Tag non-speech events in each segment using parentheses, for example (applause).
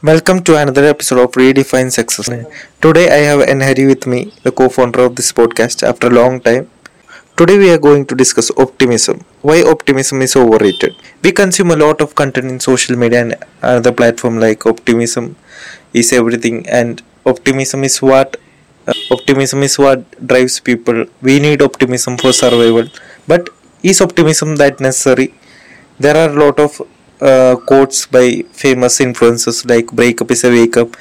Welcome to another episode of Redefine Success. Today I have Enhari with me, the co-founder of this podcast after a long time. Today we are going to discuss optimism. Why optimism is overrated. We consume a lot of content in social media and other platform like optimism is everything and optimism is what uh, optimism is what drives people. We need optimism for survival. But is optimism that necessary? There are a lot of uh, quotes by famous influencers like breakup is a wake up.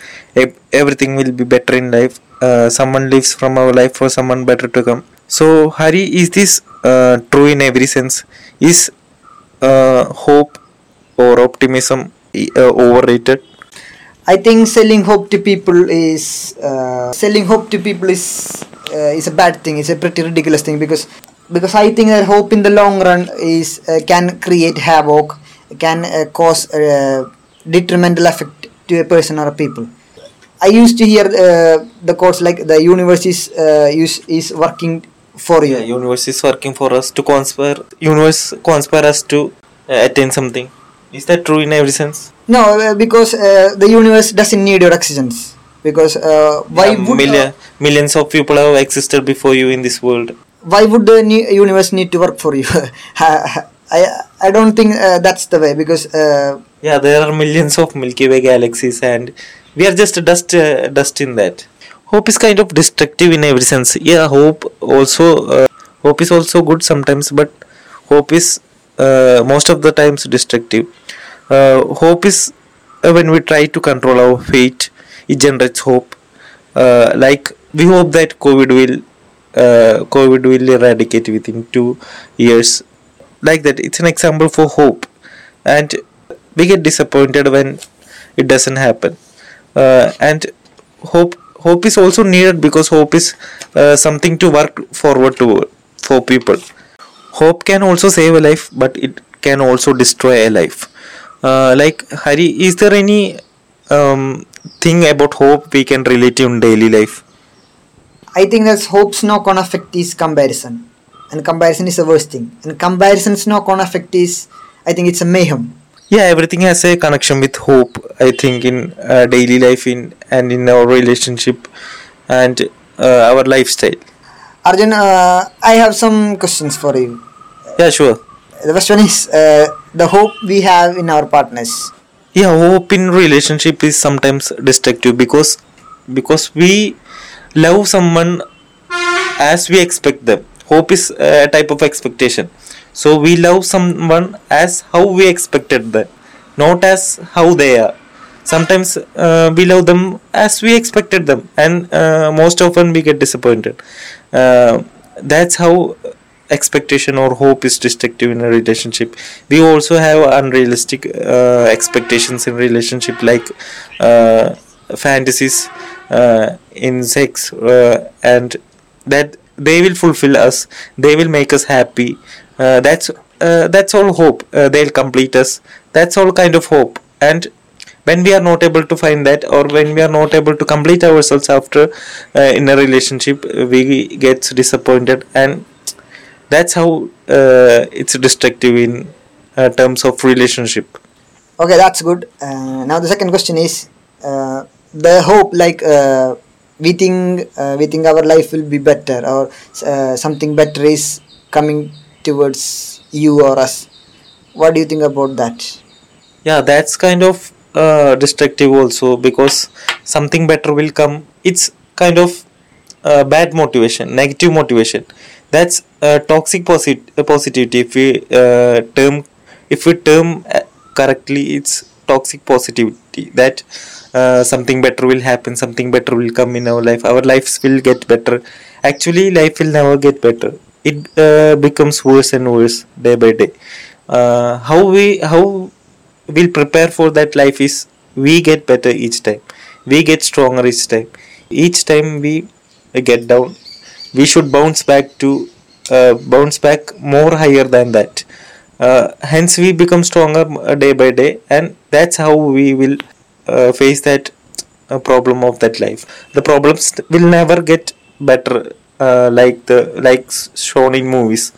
Everything will be better in life. Uh, someone lives from our life for someone better to come. So hari is this uh, true in every sense? Is uh, hope or optimism uh, overrated? I think selling hope to people is uh, selling hope to people is is a bad thing. It's a pretty ridiculous thing because because I think that hope in the long run is can create havoc, can uh, cause uh, detrimental effect to a person or a people. I used to hear uh, the quotes like the universe is uh, is, is working for you. yeah universe is working for us to conspire universe conspire us to uh, attain something is that true in every sense No, uh, because uh, the universe doesn't need your existence. Because uh, why Yeah, would million, millions of people have existed before you in this world why would the universe need to work for you (laughs) i i don't think uh, that's the way because uh, Yeah, there are millions of Milky Way galaxies, and we are just dust, uh, dust in that. Hope is kind of destructive in every sense. Yeah, hope also, uh, hope is also good sometimes, but hope is uh, most of the times destructive. Uh, hope is when we try to control our fate, it generates hope. Like we hope that COVID will, COVID will eradicate within two years. Like that, it's an example for hope, and we get disappointed when it doesn't happen. Uh, and hope hope is also needed because hope is uh, something to work forward to for people. Hope can also save a life but it can also destroy a life. Uh, like hari is there any um, thing about hope we can relate in daily life? I think that hope's not gonna affect this comparison and comparison is the worst thing. And comparison's knock-on effect is i think it's a mayhem. Yeah everything has a connection with hope i think in uh, daily life in and in our relationship and uh, our lifestyle. Arjun uh, i have some questions for you. Yeah sure. The first one is uh, the hope we have in our partners. Yeah hope in relationship is sometimes destructive because because we love someone as we expect them hope is a type of expectation. So we love someone as how we expected them not as how they are. Sometimes uh, we love them as we expected them and uh, most often we get disappointed. Uh, that's how expectation or hope is destructive in a relationship. We also have unrealistic uh, expectations in relationship like uh, fantasies uh, in sex uh, and that they will fulfill us they will make us happy. Uh, that's uh, that's all hope. Uh, they'll complete us. That's all kind of hope. And when we are not able to find that or when we are not able to complete ourselves after uh, in a relationship we get disappointed. And that's how uh, it's destructive in uh, terms of relationship. Okay that's good. Now the second question is the hope like we think uh, we think our life will be better or uh, something better is coming towards you or us. What do you think about that? Yeah that's kind of uh, destructive also because something better will come. It's kind of uh, bad motivation negative motivation. That's uh, toxic posit- uh, positivity. If we term if we term correctly it's toxic positivity that uh, something better will happen something better will come in our life. Our lives will get better. Actually life will never get better. It uh, becomes worse and worse day by day. Uh, how we how we'll prepare for that life is we get better each time. We get stronger each time. Each time we get down we should bounce back to uh, bounce back more higher than that. Uh, hence we become stronger uh, day by day and that's how we will uh, face that uh, problem of that life. The problems will never get better uh, like the like shown in movies.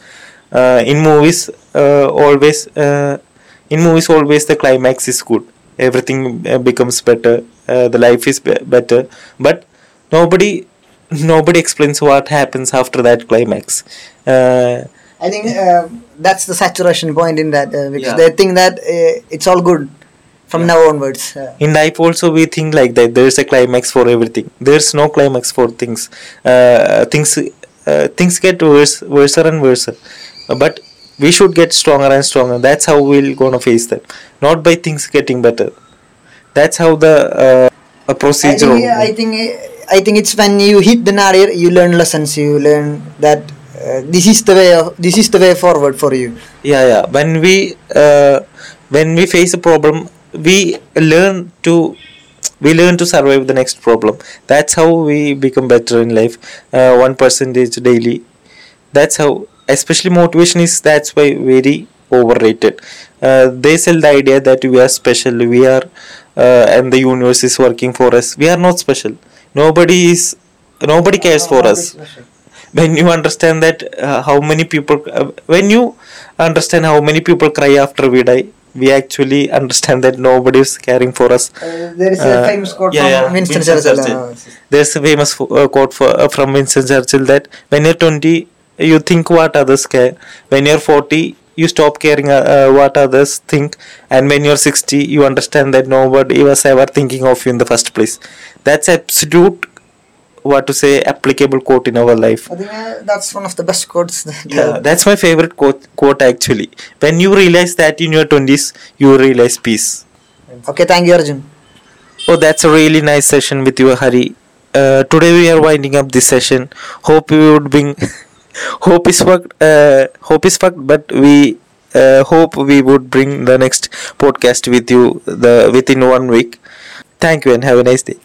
Uh, in movies uh, always uh, in movies always the climax is good. Everything uh, becomes better uh, the life is be- better. But nobody nobody explains what happens after that climax. Uh, I think uh, that's the saturation point in that uh, because Yeah. they think that uh, it's all good from now onwards. Uh, in life also we think like that. There's a climax for everything. There's no climax for things. Uh, things uh, things get worse worse and worse but we should get stronger and stronger. That's how we'll gonna face them not by things getting better. That's how the uh, a I procedure think, I think I think it's when you hit the nadir, you learn lessons. You learn that uh, this is the way of, this is the way forward for you. yeah yeah. When we when we face a problem we learn to we learn to survive the next problem. That's how we become better in life. Uh, one percentage daily. That's how especially motivation is that's why very overrated. Uh, they sell the idea that we are special. We are uh, and the universe is working for us. We are not special. Nobody is nobody cares for us. when you understand that uh, how many people uh, when you understand how many people cry after we die we actually understand that nobody is caring for us Uh, there is a Uh, famous quote yeah, from yeah, Winston, Winston Churchill. Churchill. there's a famous uh, quote for, uh, from Winston Churchill that when you're 20 you think what others care when you're 40 you stop caring uh, uh, what others think and when you're 60 you understand that nobody was ever thinking of you in the first place that's absolute what to say applicable quote in our life I think uh, that's one of the best quotes. That, yeah, that's my favorite quote, quote actually. When you realize that in your 20s, you realize peace. Okay, thank you, Arjun. Oh, that's a really nice session with you, Hari. Uh, today we are winding up this session. Hope we would bring. (laughs) hope is fucked. Uh, hope is fucked, but we uh, hope we would bring the next podcast with you the within one week. Thank you and have a nice day.